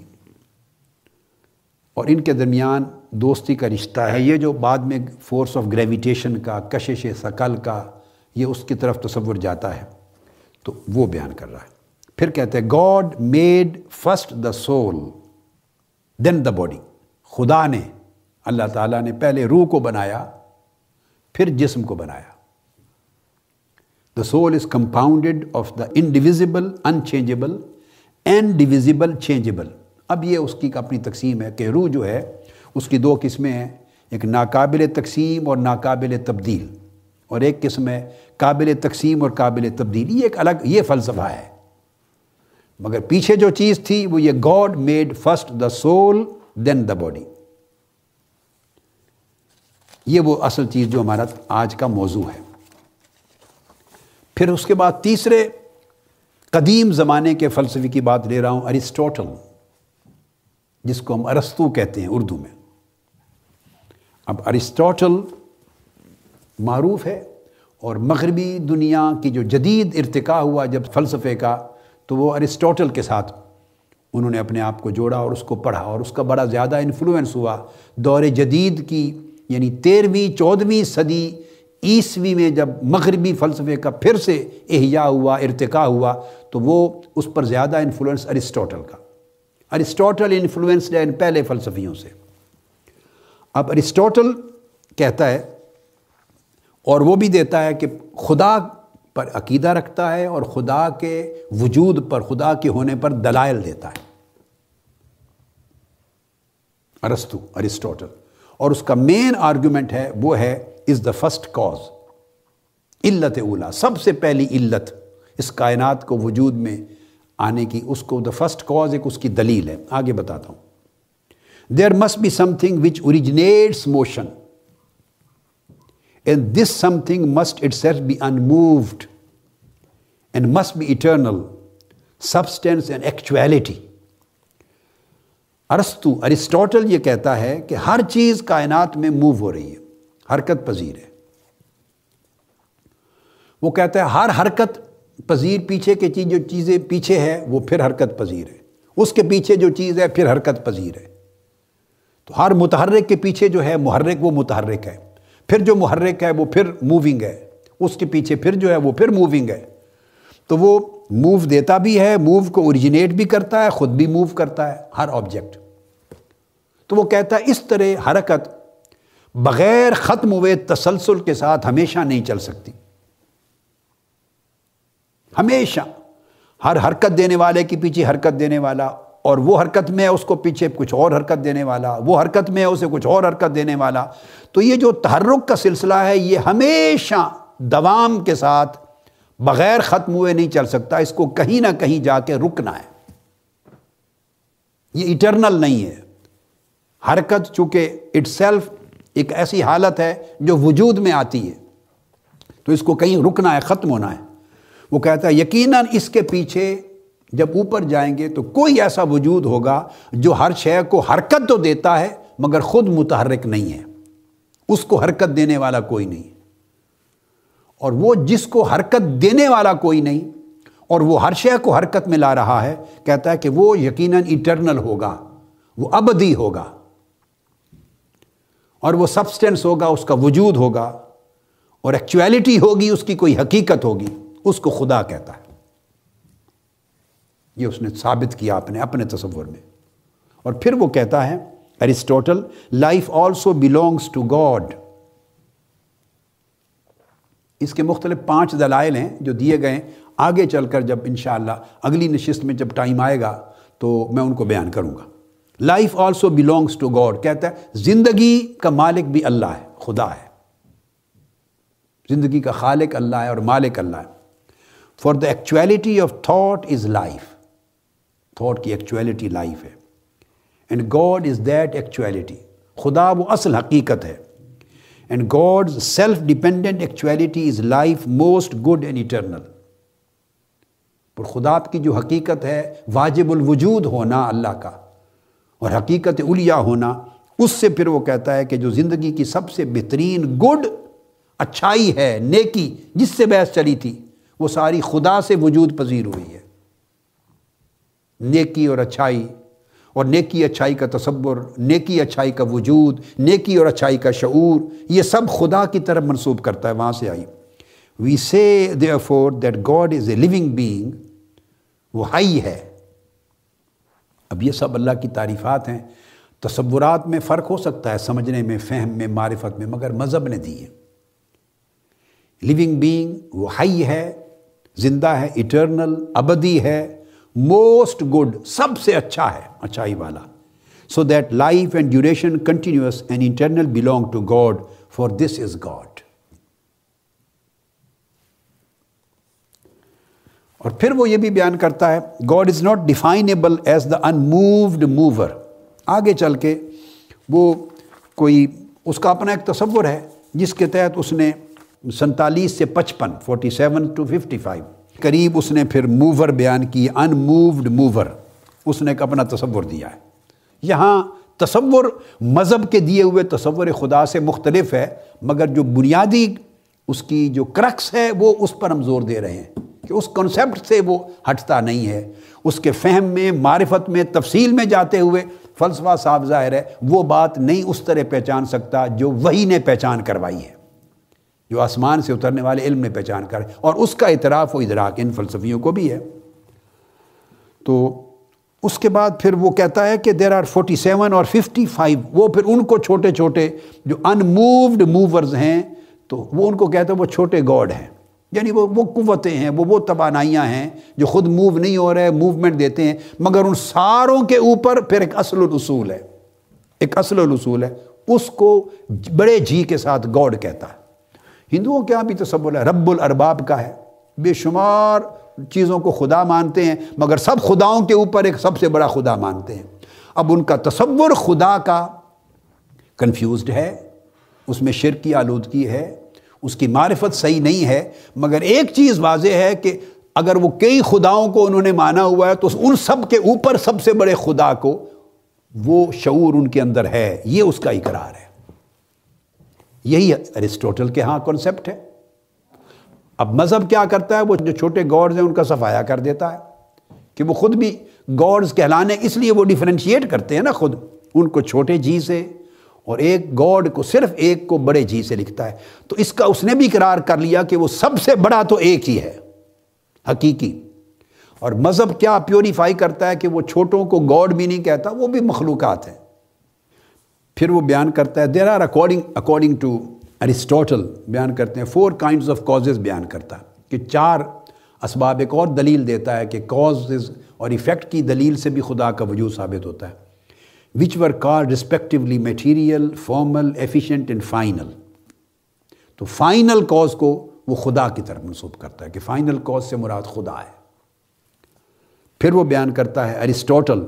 اور ان کے درمیان دوستی کا رشتہ ہے۔ یہ جو بعد میں فورس آف گریویٹیشن کا، کشش ثقل کا، یہ اس کی طرف تصور جاتا ہے۔ تو وہ بیان کر رہا ہے۔ پھر کہتے ہیں God made first the soul then the body خدا نے، اللہ تعالیٰ نے پہلے روح کو بنایا، پھر جسم کو بنایا۔ The soul is compounded of the indivisible unchangeable and divisible changeable اب یہ اس کی اپنی تقسیم ہے کہ روح جو ہے، اس کی دو قسمیں ہیں، ایک ناقابل تقسیم اور ناقابل تبدیل۔ اور ایک قسم ہے قابل تقسیم اور قابل تبدیل۔ یہ ایک الگ، یہ فلسفہ ہے۔ مگر پیچھے جو چیز تھی، وہ یہ God made first the soul then the body یہ وہ اصل چیز جو ہمارا آج کا موضوع ہے۔ پھر اس کے بعد تیسرے قدیم زمانے کے فلسفے کی بات لے رہا ہوں ارسٹوٹل جس کو ہم ارستو کہتے ہیں اردو میں۔ اب ارسٹوٹل معروف ہے اور مغربی دنیا کی جو جدید ارتقاء ہوا جب فلسفے کا، تو وہ ارسٹوٹل کے ساتھ انہوں نے اپنے آپ کو جوڑا اور اس کو پڑھا اور اس کا بڑا زیادہ انفلوئنس ہوا۔ دور جدید کی یعنی تیرہویں چودھویں صدی عیسوی میں جب مغربی فلسفے کا پھر سے احیاء ہوا، ارتقاء ہوا، تو وہ اس پر زیادہ انفلوئنس ارسٹوٹل کا۔ ارسٹوٹل انفلوئنس ہے ان پہلے فلسفیوں سے اب ارسٹوٹل کہتا ہے اور وہ بھی دیتا ہے کہ خدا پر عقیدہ رکھتا ہے اور خدا کے وجود پر خدا کے ہونے پر دلائل دیتا ہے ارستو ارسٹوٹل اور اس کا مین آرگومنٹ ہے وہ ہے از دا فسٹ کاز علت اولا سب سے پہلی علت اس کائنات کو وجود میں آنے کی، اس کو دا فسٹ کاز ایک اس کی دلیل ہے۔ آگے بتاتا ہوں۔ There must be something which originates motion and this something must itself be unmoved and must be eternal substance and actuality ارستو Aristotle یہ کہتا ہے کہ ہر چیز کائنات میں موو ہو رہی ہے، حرکت پذیر ہے۔ وہ کہتا ہے ہر حرکت پذیر پیچھے کی چیز جو چیزیں پیچھے ہے وہ پھر حرکت پذیر ہے۔ اس کے پیچھے جو چیز ہے، پھر حرکت پذیر ہے۔ تو ہر متحرک کے پیچھے جو ہے، محرک وہ متحرک ہے۔ پھر جو محرک ہے، وہ پھر موونگ ہے۔ اس کے پیچھے پھر جو ہے، وہ پھر موونگ ہے۔ تو وہ موو دیتا بھی ہے موو کو اوریجنیٹ بھی کرتا ہے، خود بھی موو کرتا ہے، ہر آبجیکٹ تو وہ کہتا ہے، اس طرح حرکت بغیر ختم ہوئے تسلسل کے ساتھ ہمیشہ نہیں چل سکتی۔ ہمیشہ ہر حرکت دینے والے کے پیچھے حرکت دینے والا اور وہ حرکت میں ہے اس کو پیچھے کچھ اور حرکت دینے والا، وہ حرکت میں ہے اسے کچھ اور حرکت دینے والا۔ تو یہ جو تحرک کا سلسلہ ہے، یہ ہمیشہ دوام کے ساتھ بغیر ختم ہوئے نہیں چل سکتا۔ اس کو کہیں نہ کہیں جا کے رکنا ہے۔ یہ اٹرنل نہیں ہے۔ حرکت چونکہ اٹ سیلف ایک ایسی حالت ہے جو وجود میں آتی ہے۔ تو اس کو کہیں رکنا ہے، ختم ہونا ہے۔ وہ کہتا ہے، یقیناً اس کے پیچھے جب اوپر جائیں گے تو کوئی ایسا وجود ہوگا جو ہر شے کو حرکت تو دیتا ہے مگر خود متحرک نہیں ہے۔ اس کو حرکت دینے والا کوئی نہیں۔ اور وہ جس کو حرکت دینے والا کوئی نہیں، اور وہ ہر شے کو حرکت میں لا رہا ہے، کہتا ہے کہ وہ یقیناً ایٹرنل ہوگا، وہ ابدی ہوگا۔ اور وہ سبسٹینس ہوگا، اس کا وجود ہوگا، اور ایکچویلٹی ہوگی، اس کی کوئی حقیقت ہوگی۔ اس کو خدا کہتا ہے۔ یہ اس نے ثابت کیا اپنے اپنے تصور میں۔ اور پھر وہ کہتا ہے Aristotle life also belongs to God اس کے مختلف پانچ دلائل ہیں جو دیے گئے آگے چل کر جب انشاءاللہ اگلی نشست میں جب ٹائم آئے گا تو میں ان کو بیان کروں گا۔ Life also belongs to God کہتا ہے، زندگی کا مالک بھی اللہ ہے، خدا ہے۔ زندگی کا خالق اللہ ہے اور مالک اللہ ہے۔ For the actuality of thought is life thought کی ایکچویلٹی لائف ہے and God is that actuality خدا وہ اصل حقیقت ہے and God self dependent actuality is life most good and eternal پر خدا کی جو حقیقت ہے واجب الوجود ہونا اللہ کا اور حقیقت الیا ہونا اس سے پھر وہ کہتا ہے کہ جو زندگی کی سب سے بہترین گڈ اچھائی ہے نیکی، جس سے بحث چلی تھی. وہ ساری خدا سے وجود پذیر ہوئی ہے۔ نیکی اور اچھائی، اور نیکی اچھائی کا تصور، نیکی اچھائی کا وجود، نیکی اور اچھائی کا شعور، یہ سب خدا کی طرف منسوب کرتا ہے، وہاں سے آئی۔ We say therefore that God is a living being وہ ہائی ہے۔ اب یہ سب اللہ کی تعریفات ہیں۔ تصورات میں فرق ہو سکتا ہے، سمجھنے میں، فہم میں، معرفت میں، مگر مذہب نے دی ہے۔ لیونگ بینگ وہ ہائی ہے۔ زندہ ہے اٹرنل ابدی ہے موسٹ گڈ سب سے اچھا ہے اچھائی والا۔ So that life and duration continuous and internal belong to God for this is God اور پھر وہ یہ بھی بیان کرتا ہے God is not definable as the unmoved mover آگے چل کے وہ کوئی، اس کا اپنا ایک تصور ہے، جس کے تحت اس نے سنتالیس سے پچپن forty seven to fifty five قریب اس نے پھر موور بیان کی ان مووڈ موور اس نے ایک اپنا تصور دیا ہے۔ یہاں تصور مذہب کے دیے ہوئے تصور خدا سے مختلف ہے، مگر جو بنیادی اس کی جو کرکس ہے، وہ اس پر ہم زور دے رہے ہیں کہ اس کنسیپٹ سے وہ ہٹتا نہیں ہے۔ اس کے فہم میں، معرفت میں، تفصیل میں جاتے ہوئے فلسفہ صاف ظاہر ہے، وہ بات نہیں اس طرح پہچان سکتا جو وہی نے پہچان کروائی ہے۔ جو آسمان سے اترنے والے علم نے پہچان کر اور اس کا اعتراف و ادراک ان فلسفیوں کو بھی ہے۔ تو اس کے بعد پھر وہ کہتا ہے کہ دیر آر فورٹی سیون اور ففٹی فائیو وہ پھر ان کو چھوٹے چھوٹے جو ان مووڈ موورز ہیں، تو وہ ان کو کہتے ہیں وہ چھوٹے گاڈ ہیں۔ یعنی وہ وہ قوتیں ہیں، وہ وہ توانائیاں ہیں جو خود موو نہیں ہو رہے موومنٹ دیتے ہیں۔ مگر ان ساروں کے اوپر پھر ایک اصل الاصول ہے۔ ایک اصل الاصول ہے۔ اس کو بڑے جی کے ساتھ گاڈ کہتا ہے۔ ہندوؤں کے یہاں بھی تصور ہے، رب الارباب کا ہے۔ بے شمار چیزوں کو خدا مانتے ہیں، مگر سب خداؤں کے اوپر ایک سب سے بڑا خدا مانتے ہیں۔ اب ان کا تصور خدا کا کنفیوزڈ ہے، اس میں شرک کی آلودگی ہے، اس کی معرفت صحیح نہیں ہے۔ مگر ایک چیز واضح ہے کہ اگر وہ کئی خداؤں کو انہوں نے مانا ہوا ہے، تو ان سب کے اوپر سب سے بڑے خدا کو وہ شعور ان کے اندر ہے۔ یہ اس کا اقرار ہے۔ یہی ارسٹوٹل کے ہاں کانسیپٹ ہے۔ اب مذہب کیا کرتا ہے؟ وہ جو چھوٹے گوڈز ہیں، ان کا صفایا کر دیتا ہے کہ وہ خود بھی گوڈز کہلانے، اس لیے وہ ڈیفرینشیٹ کرتے ہیں نا خود۔ ان کو چھوٹے جی سے اور ایک گاڈ کو صرف ایک کو بڑے جی سے لکھتا ہے۔ تو اس کا اس نے بھی قرار کر لیا کہ وہ سب سے بڑا تو ایک ہی ہے، حقیقی۔ اور مذہب کیا پیوریفائی کرتا ہے کہ وہ چھوٹوں کو گاڈ بھی نہیں کہتا، وہ بھی مخلوقات ہیں۔ پھر وہ بیان کرتا ہے there are according according to Aristotle بیان کرتے ہیں فور کائنڈز آف کازز بیان کرتا ہے کہ چار اسباب، ایک اور دلیل دیتا ہے کہ کازز اور ایفیکٹ کی دلیل سے بھی خدا کا وجود ثابت ہوتا ہے۔ Which were called respectively material formal efficient and final تو فائنل کاز کو وہ خدا کی طرف منسوب کرتا ہے کہ فائنل کاز سے مراد خدا ہے۔ پھر وہ بیان کرتا ہے ارسٹوٹل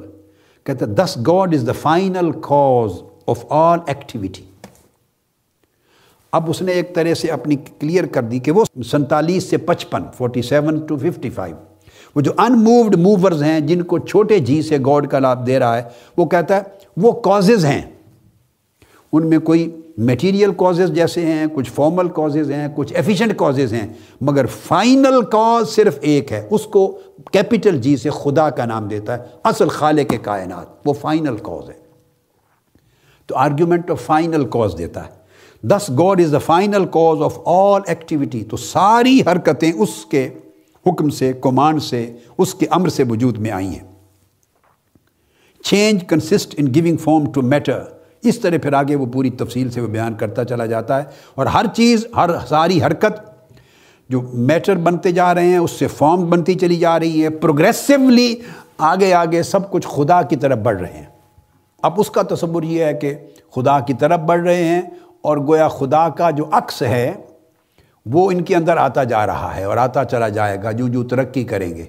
کہتا ہے this God is the final cause of all activity اب اس نے ایک طرح سے اپنی کلیئر کر دی کہ وہ سنتالیس سے پچپن forty seven to fifty five وہ جو ان مووڈ موورز ہیں، جن کو چھوٹے جی سے گاڈ کا لابھ دے رہا ہے، وہ کہتا ہے وہ کازز ہیں۔ ان میں کوئی میٹیریل کازز جیسے ہیں، کچھ فارمل کازز ہیں، کچھ ایفیشنٹ کازز ہیں، مگر فائنل کاز صرف ایک ہے۔ اس کو کیپٹل جی سے خدا کا نام دیتا ہے، اصل خالق کے کائنات، وہ فائنل کاز ہے۔ تو آرگیومنٹ آف فائنل کاز دیتا ہے۔ This God is the final cause of all activity تو ساری حرکتیں اس کے حکم سے کمانڈ سے، اس کے امر سے وجود میں آئی ہیں۔ Change consist in giving form to matter اس طرح پھر آگے وہ پوری تفصیل سے وہ بیان کرتا چلا جاتا ہے۔ اور ہر چیز، ہر ساری حرکت جو میٹر بنتے جا رہے ہیں، اس سے فارم بنتی چلی جا رہی ہے۔ پروگریسولی آگے آگے سب کچھ خدا کی طرف بڑھ رہے ہیں۔ اب اس کا تصور یہ ہے کہ خدا کی طرف بڑھ رہے ہیں اور گویا خدا کا جو عکس ہے وہ ان کے اندر آتا جا رہا ہے اور آتا چلا جائے گا، جو جو ترقی کریں گے۔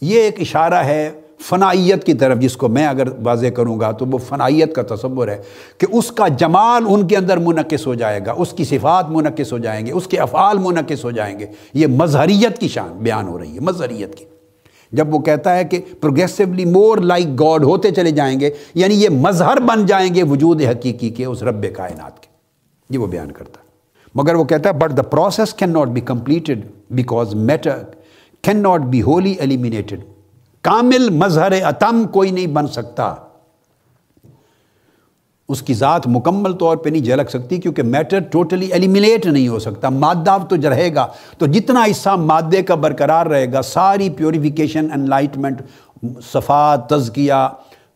یہ ایک اشارہ ہے فنائیت کی طرف، جس کو میں اگر واضح کروں گا تو وہ فنائیت کا تصور ہے کہ اس کا جمال ان کے اندر منعقص ہو جائے گا، اس کی صفات منعقص ہو جائیں گے، اس کے افعال منعقص ہو جائیں گے۔ یہ مظہریت کی شان بیان ہو رہی ہے، مظہریت کی۔ جب وہ کہتا ہے کہ پروگریسولی مور لائک گاڈ ہوتے چلے جائیں گے یعنی یہ مظہر بن جائیں گے وجود حقیقی کے اس رب کائنات کے۔ یہ وہ بیان کرتا ہے۔ مگر وہ کہتا ہے but the process can not be completed because matter can not be wholly eliminated کامل مظہر اتم کوئی نہیں بن سکتا۔ اس کی ذات مکمل طور پہ نہیں جھلک سکتی کیونکہ میٹر ٹوٹلی ایلیمنیٹ نہیں ہو سکتا۔ مادہ تو رہے گا۔ تو جتنا حصہ مادے کا برقرار رہے گا، ساری پیوریفیکیشن انلائٹمنٹ صفات تزکیہ،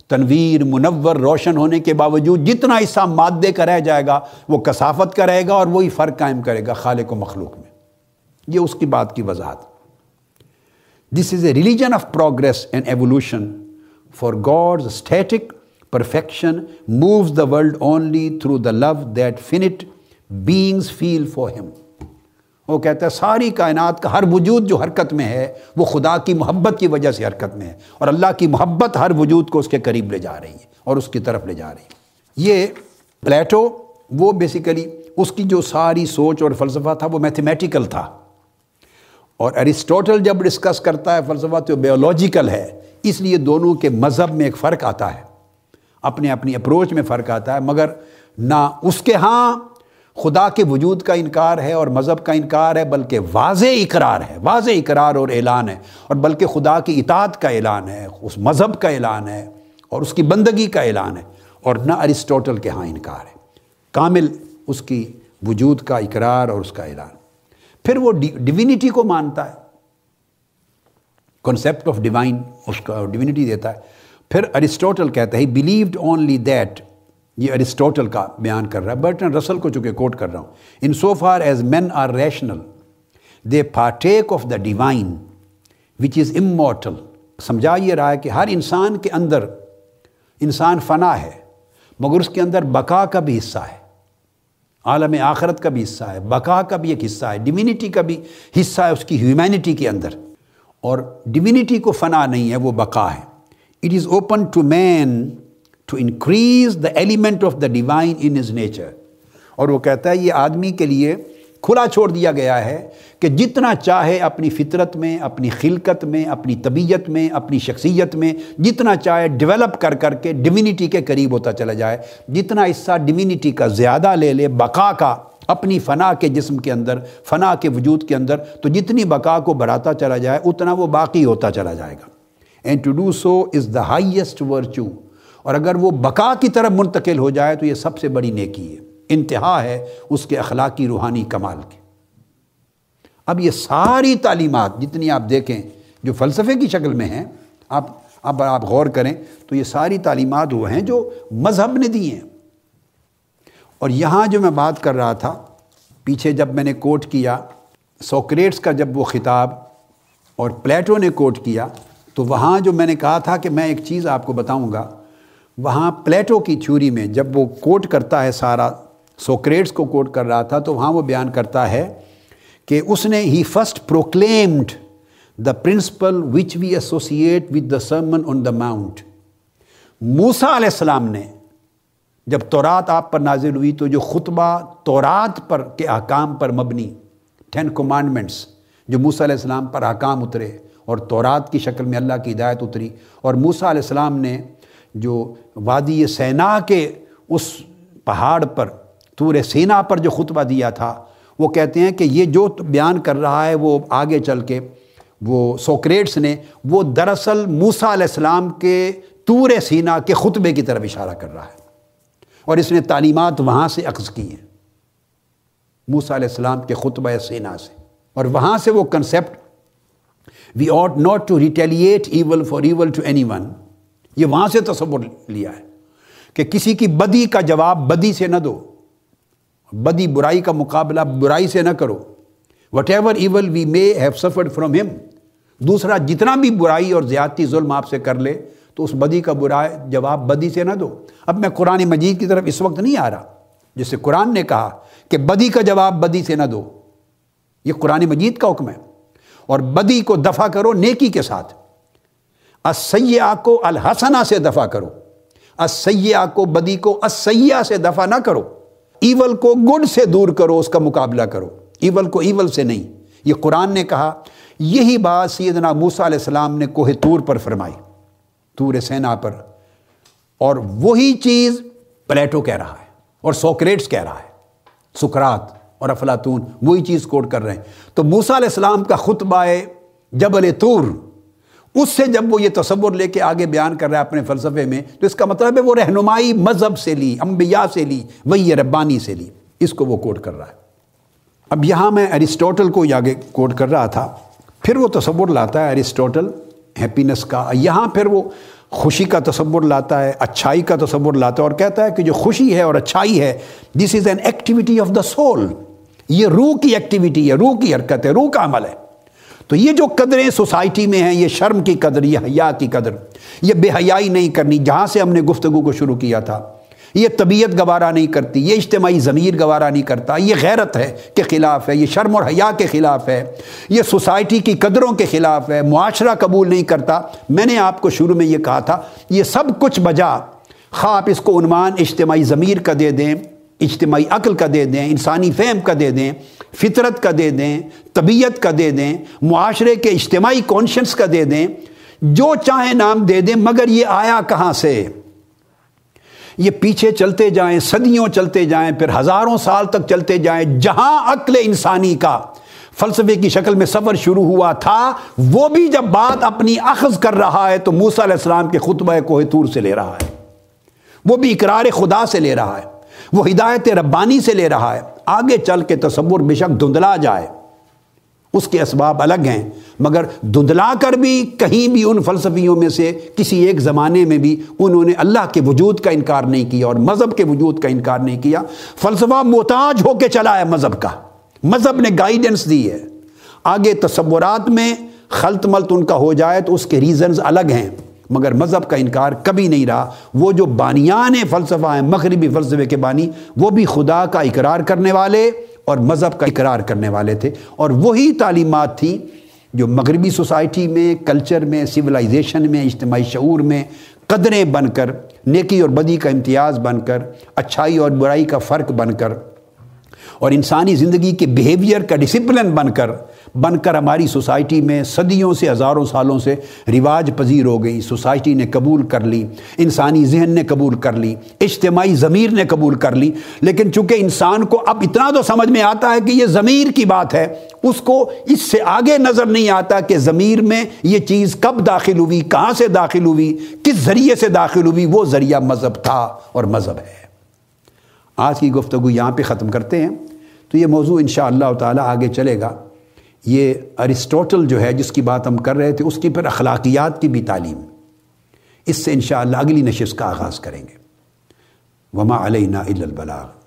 تنویر، منور، روشن ہونے کے باوجود جتنا حصہ مادے کا رہ جائے گا، وہ کثافت کا رہے گا اور وہی فرق قائم کرے گا خالق و مخلوق میں۔ یہ اس کی بات کی وضاحت۔ This is a religion of progress and evolution for God's static perfection moves the world only through the love that finite beings feel for him وہ کہتا ہے، ساری کائنات کا ہر وجود جو حرکت میں ہے، وہ خدا کی محبت کی وجہ سے حرکت میں ہے اور اللہ کی محبت ہر وجود کو اس کے قریب لے جا رہی ہے اور اس کی طرف لے جا رہی ہے۔ یہ پلیٹو، وہ بیسیکلی اس کی جو ساری سوچ اور فلسفہ تھا وہ میتھمیٹیکل تھا۔ اور ارسٹوٹل جب ڈسکس کرتا ہے فلسفہ تو بیولوجیکل ہے، اس لیے دونوں کے مذہب میں ایک فرق آتا ہے۔ اپنے اپنی اپروچ میں فرق آتا ہے، مگر نہ اس کے ہاں خدا کے وجود کا انکار ہے اور مذہب کا انکار ہے، بلکہ واضح اقرار ہے، واضح اقرار اور اعلان ہے، اور بلکہ خدا کی اطاعت کا اعلان ہے، اس مذہب کا اعلان ہے اور اس کی بندگی کا اعلان ہے، اور نہ ارسٹوٹل کے ہاں انکار ہے۔ کامل اس کی وجود کا اقرار اور اس کا اعلان۔ پھر وہ ڈیوینٹی کو مانتا ہے۔ کنسیپٹ آف ڈیوائن اس کا ڈیوینٹی دیتا ہے۔ پھر ارسٹوٹل کہتا ہے بلیوڈ اونلی دیٹ یہ ارسٹوٹل کا بیان کر رہا ہے، برٹن رسل کو چونکہ کوٹ کر رہا ہوں in so far as men are rational they partake of the divine which is immortal سمجھا یہ رہا ہے کہ ہر انسان کے اندر انسان فنا ہے، مگر اس کے اندر بقا کا بھی حصہ ہے، عالم آخرت کا بھی حصہ ہے، بقا کا بھی ایک حصہ ہے ڈیوینٹی کا بھی حصہ ہے اس کی ہیومینٹی کے اندر، اور ڈیوینٹی کو فنا نہیں ہے، وہ بقا ہے۔ It is open to man to increase the element of the divine in his nature اور وہ کہتا ہے یہ آدمی کے لیے کھلا چھوڑ دیا گیا ہے کہ جتنا چاہے اپنی فطرت میں، اپنی خلقت میں، اپنی طبیعت میں، اپنی شخصیت میں، جتنا چاہے ڈیولپ کر کر کے ڈیوینٹی کے قریب ہوتا چلا جائے، جتنا حصہ ڈیوینٹی کا زیادہ لے لے، بقا کا، اپنی فنا کے جسم کے اندر، فنا کے وجود کے اندر، تو جتنی بقا کو بڑھاتا چلا جائے، اتنا وہ باقی ہوتا چلا جائے گا۔ And to do so is the highest virtue اور اگر وہ بقا کی طرف منتقل ہو جائے تو یہ سب سے بڑی نیکی ہے۔ انتہا ہے اس کے اخلاقی روحانی کمال کے۔ اب یہ ساری تعلیمات جتنی آپ دیکھیں جو فلسفے کی شکل میں ہیں، آپ، اب آپ غور کریں تو یہ ساری تعلیمات وہ ہیں جو مذہب نے دی ہیں۔ اور یہاں جو میں بات کر رہا تھا، پیچھے جب میں نے کوٹ کیا، سوکریٹس کا جب وہ خطاب اور پلیٹو نے کوٹ کیا تو وہاں جو میں نے کہا تھا کہ میں ایک چیز آپ کو بتاؤں گا، وہاں پلیٹو کی تھیوری میں جب وہ کوٹ کرتا ہے سارا، سوکریٹس کو کوٹ کر رہا تھا، تو وہاں وہ بیان کرتا ہے کہ اس نے ہی first proclaimed the principle which we associate with the sermon on the mount Musa علیہ السلام نے جب تورات آپ پر نازل ہوئی تو جو خطبہ تورات پر کے احکام پر مبنی ٹین کمانڈمنٹس جو موسیٰ علیہ السلام پر احکام اترے اور تورات کی شکل میں اللہ کی ہدایت اتری اور موسیٰ علیہ السلام نے جو وادی سینا کے اس پہاڑ پر، تور سینا پر جو خطبہ دیا تھا، وہ کہتے ہیں کہ یہ جو بیان کر رہا ہے، وہ آگے چل کے وہ سوکریٹس نے وہ دراصل موسیٰ علیہ السلام کے تور سینا کے خطبے کی طرف اشارہ کر رہا ہے۔ اور اس نے تعلیمات وہاں سے عکس کی ہیں، موسیٰ علیہ السلام کے خطبہ سینا سے۔ اور وہاں سے وہ concept we ought not to retaliate evil for evil to any one یہ وہاں سے تصور لیا ہے کہ کسی کی بدی کا جواب بدی سے نہ دو، بدی برائی کا مقابلہ برائی سے نہ کرو۔ Whatever evil we may have suffered from ہم دوسرا جتنا بھی برائی اور زیادتی ظلم آپ سے کر لے، تو اس بدی کا برا جواب بدی سے نہ دو۔ اب میں قرآن مجید کی طرف اس وقت نہیں آ رہا، جس سے قرآن نے کہا کہ بدی کا جواب بدی سے نہ دو۔ یہ قرآن مجید کا حکم ہے۔ اور بدی کو دفع کرو، نیکی کے ساتھ۔ اسیہ کو الحسنہ سے دفع کرو۔ اسیہ کو بدی کو اسیہ سے دفع نہ کرو۔ ایول کو گڈ سے دور کرو، اس کا مقابلہ کرو۔ ایول کو ایول سے نہیں۔ یہ قرآن نے کہا، یہی بات سیدنا موسیٰ علیہ السلام نے کوہ تور پر فرمائی۔ تور سینا پر۔ اور وہی چیز پلیٹو کہہ رہا ہے اور سوکریٹس کہہ رہا ہے۔ سکرات۔ اور افلاطون وہی چیز کوٹ کر رہے ہیں۔ تو موسیٰ علیہ السلام کا خطبہ جبل تور اس سے جب وہ یہ تصور لے کے آگے بیان کر رہا ہے اپنے فلسفے میں، تو اس کا مطلب ہے وہ رہنمائی مذہب سے لی، انبیاء سے لی، وہی ربانی سے لی۔ اس کو وہ کوٹ کر رہا ہے۔ اب یہاں میں ایرسٹوٹل کو آگے کوٹ کر رہا تھا۔ پھر وہ تصور لاتا ہے ایرسٹوٹل، ہیپینس کا۔ یہاں پھر وہ خوشی کا تصور لاتا ہے، اچھائی کا تصور لاتا ہے اور کہتا ہے کہ جو خوشی ہے اور اچھائی ہے this is an activity of the soul یہ روح کی ایکٹیویٹی ہے روح کی حرکت ہے، روح کا عمل ہے۔ تو یہ جو قدریں سوسائٹی میں ہیں، یہ شرم کی قدر، یہ حیا کی قدر، یہ بے حیائی نہیں کرنی، جہاں سے ہم نے گفتگو کو شروع کیا تھا۔ یہ طبیعت گوارا نہیں کرتی، یہ اجتماعی ضمیر گوارا نہیں کرتا، یہ غیرت ہے کے خلاف ہے، یہ شرم اور حیا کے خلاف ہے۔ یہ سوسائٹی کی قدروں کے خلاف ہے، معاشرہ قبول نہیں کرتا۔ میں نے آپ کو شروع میں یہ کہا تھا، یہ سب کچھ بجا خواہ آپ اس کو عنوان اجتماعی ضمیر کا دے دیں۔ اجتماعی عقل کا دے دیں، انسانی فہم کا دے دیں، فطرت کا دے دیں، طبیعت کا دے دیں، معاشرے کے اجتماعی کانشنس کا دے دیں، جو چاہیں نام دے دیں، مگر یہ آیا کہاں سے؟ یہ پیچھے چلتے جائیں، صدیوں چلتے جائیں، پھر ہزاروں سال تک چلتے جائیں، جہاں عقل انسانی کا فلسفے کی شکل میں سفر شروع ہوا تھا، وہ بھی جب بات اپنی اخذ کر رہا ہے، تو موسیٰ علیہ السلام کے خطبہ کوہ تور سے لے رہا ہے، وہ بھی اقرار خدا سے لے رہا ہے۔ وہ ہدایت ربانی سے لے رہا ہے۔ آگے چل کے تصور بے شک دھندلا جائے۔ اس کے اسباب الگ ہیں، مگر دھندلا کر بھی کہیں بھی ان فلسفیوں میں سے کسی ایک زمانے میں بھی انہوں نے اللہ کے وجود کا انکار نہیں کیا اور مذہب کے وجود کا انکار نہیں کیا۔ فلسفہ محتاج ہو کے چلا ہے مذہب کا۔ مذہب نے گائیڈنس دی ہے۔ آگے تصورات میں خلط ملت ان کا ہو جائے تو اس کے ریزنز الگ ہیں۔ مگر مذہب کا انکار کبھی نہیں رہا۔ وہ جو بانیان فلسفہ ہیں، مغربی فلسفے کے بانی، وہ بھی خدا کا اقرار کرنے والے اور مذہب کا اقرار کرنے والے تھے۔ اور وہی تعلیمات تھی جو مغربی سوسائٹی میں، کلچر میں سولائزیشن میں، اجتماعی شعور میں قدریں بن کر، نیکی اور بدی کا امتیاز بن کر، اچھائی اور برائی کا فرق بن کر اور انسانی زندگی کے بیہیویئر کا ڈسپلن بن کر بن کر ہماری سوسائٹی میں صدیوں سے ہزاروں سالوں سے رواج پذیر ہو گئی۔ سوسائٹی نے قبول کر لی، انسانی ذہن نے قبول کر لی، اجتماعی ضمیر نے قبول کر لی۔ لیکن چونکہ انسان کو اب اتنا تو سمجھ میں آتا ہے کہ یہ ضمیر کی بات ہے، اس کو اس سے آگے نظر نہیں آتا کہ ضمیر میں یہ چیز کب داخل ہوئی، کہاں سے داخل ہوئی، کس ذریعے سے داخل ہوئی، وہ ذریعہ مذہب تھا اور مذہب ہے۔ آج کی گفتگو یہاں پہ ختم کرتے ہیں۔ تو یہ موضوع ان شاء اللہ تعالیٰ آگے چلے گا۔ یہ ارسٹوٹل جو ہے، جس کی بات ہم کر رہے تھے، اس کی پھر اخلاقیات کی بھی تعلیم۔ اس سے انشاءاللہ اگلی نشست کا آغاز کریں گے۔ وما علینا الا البلاغ۔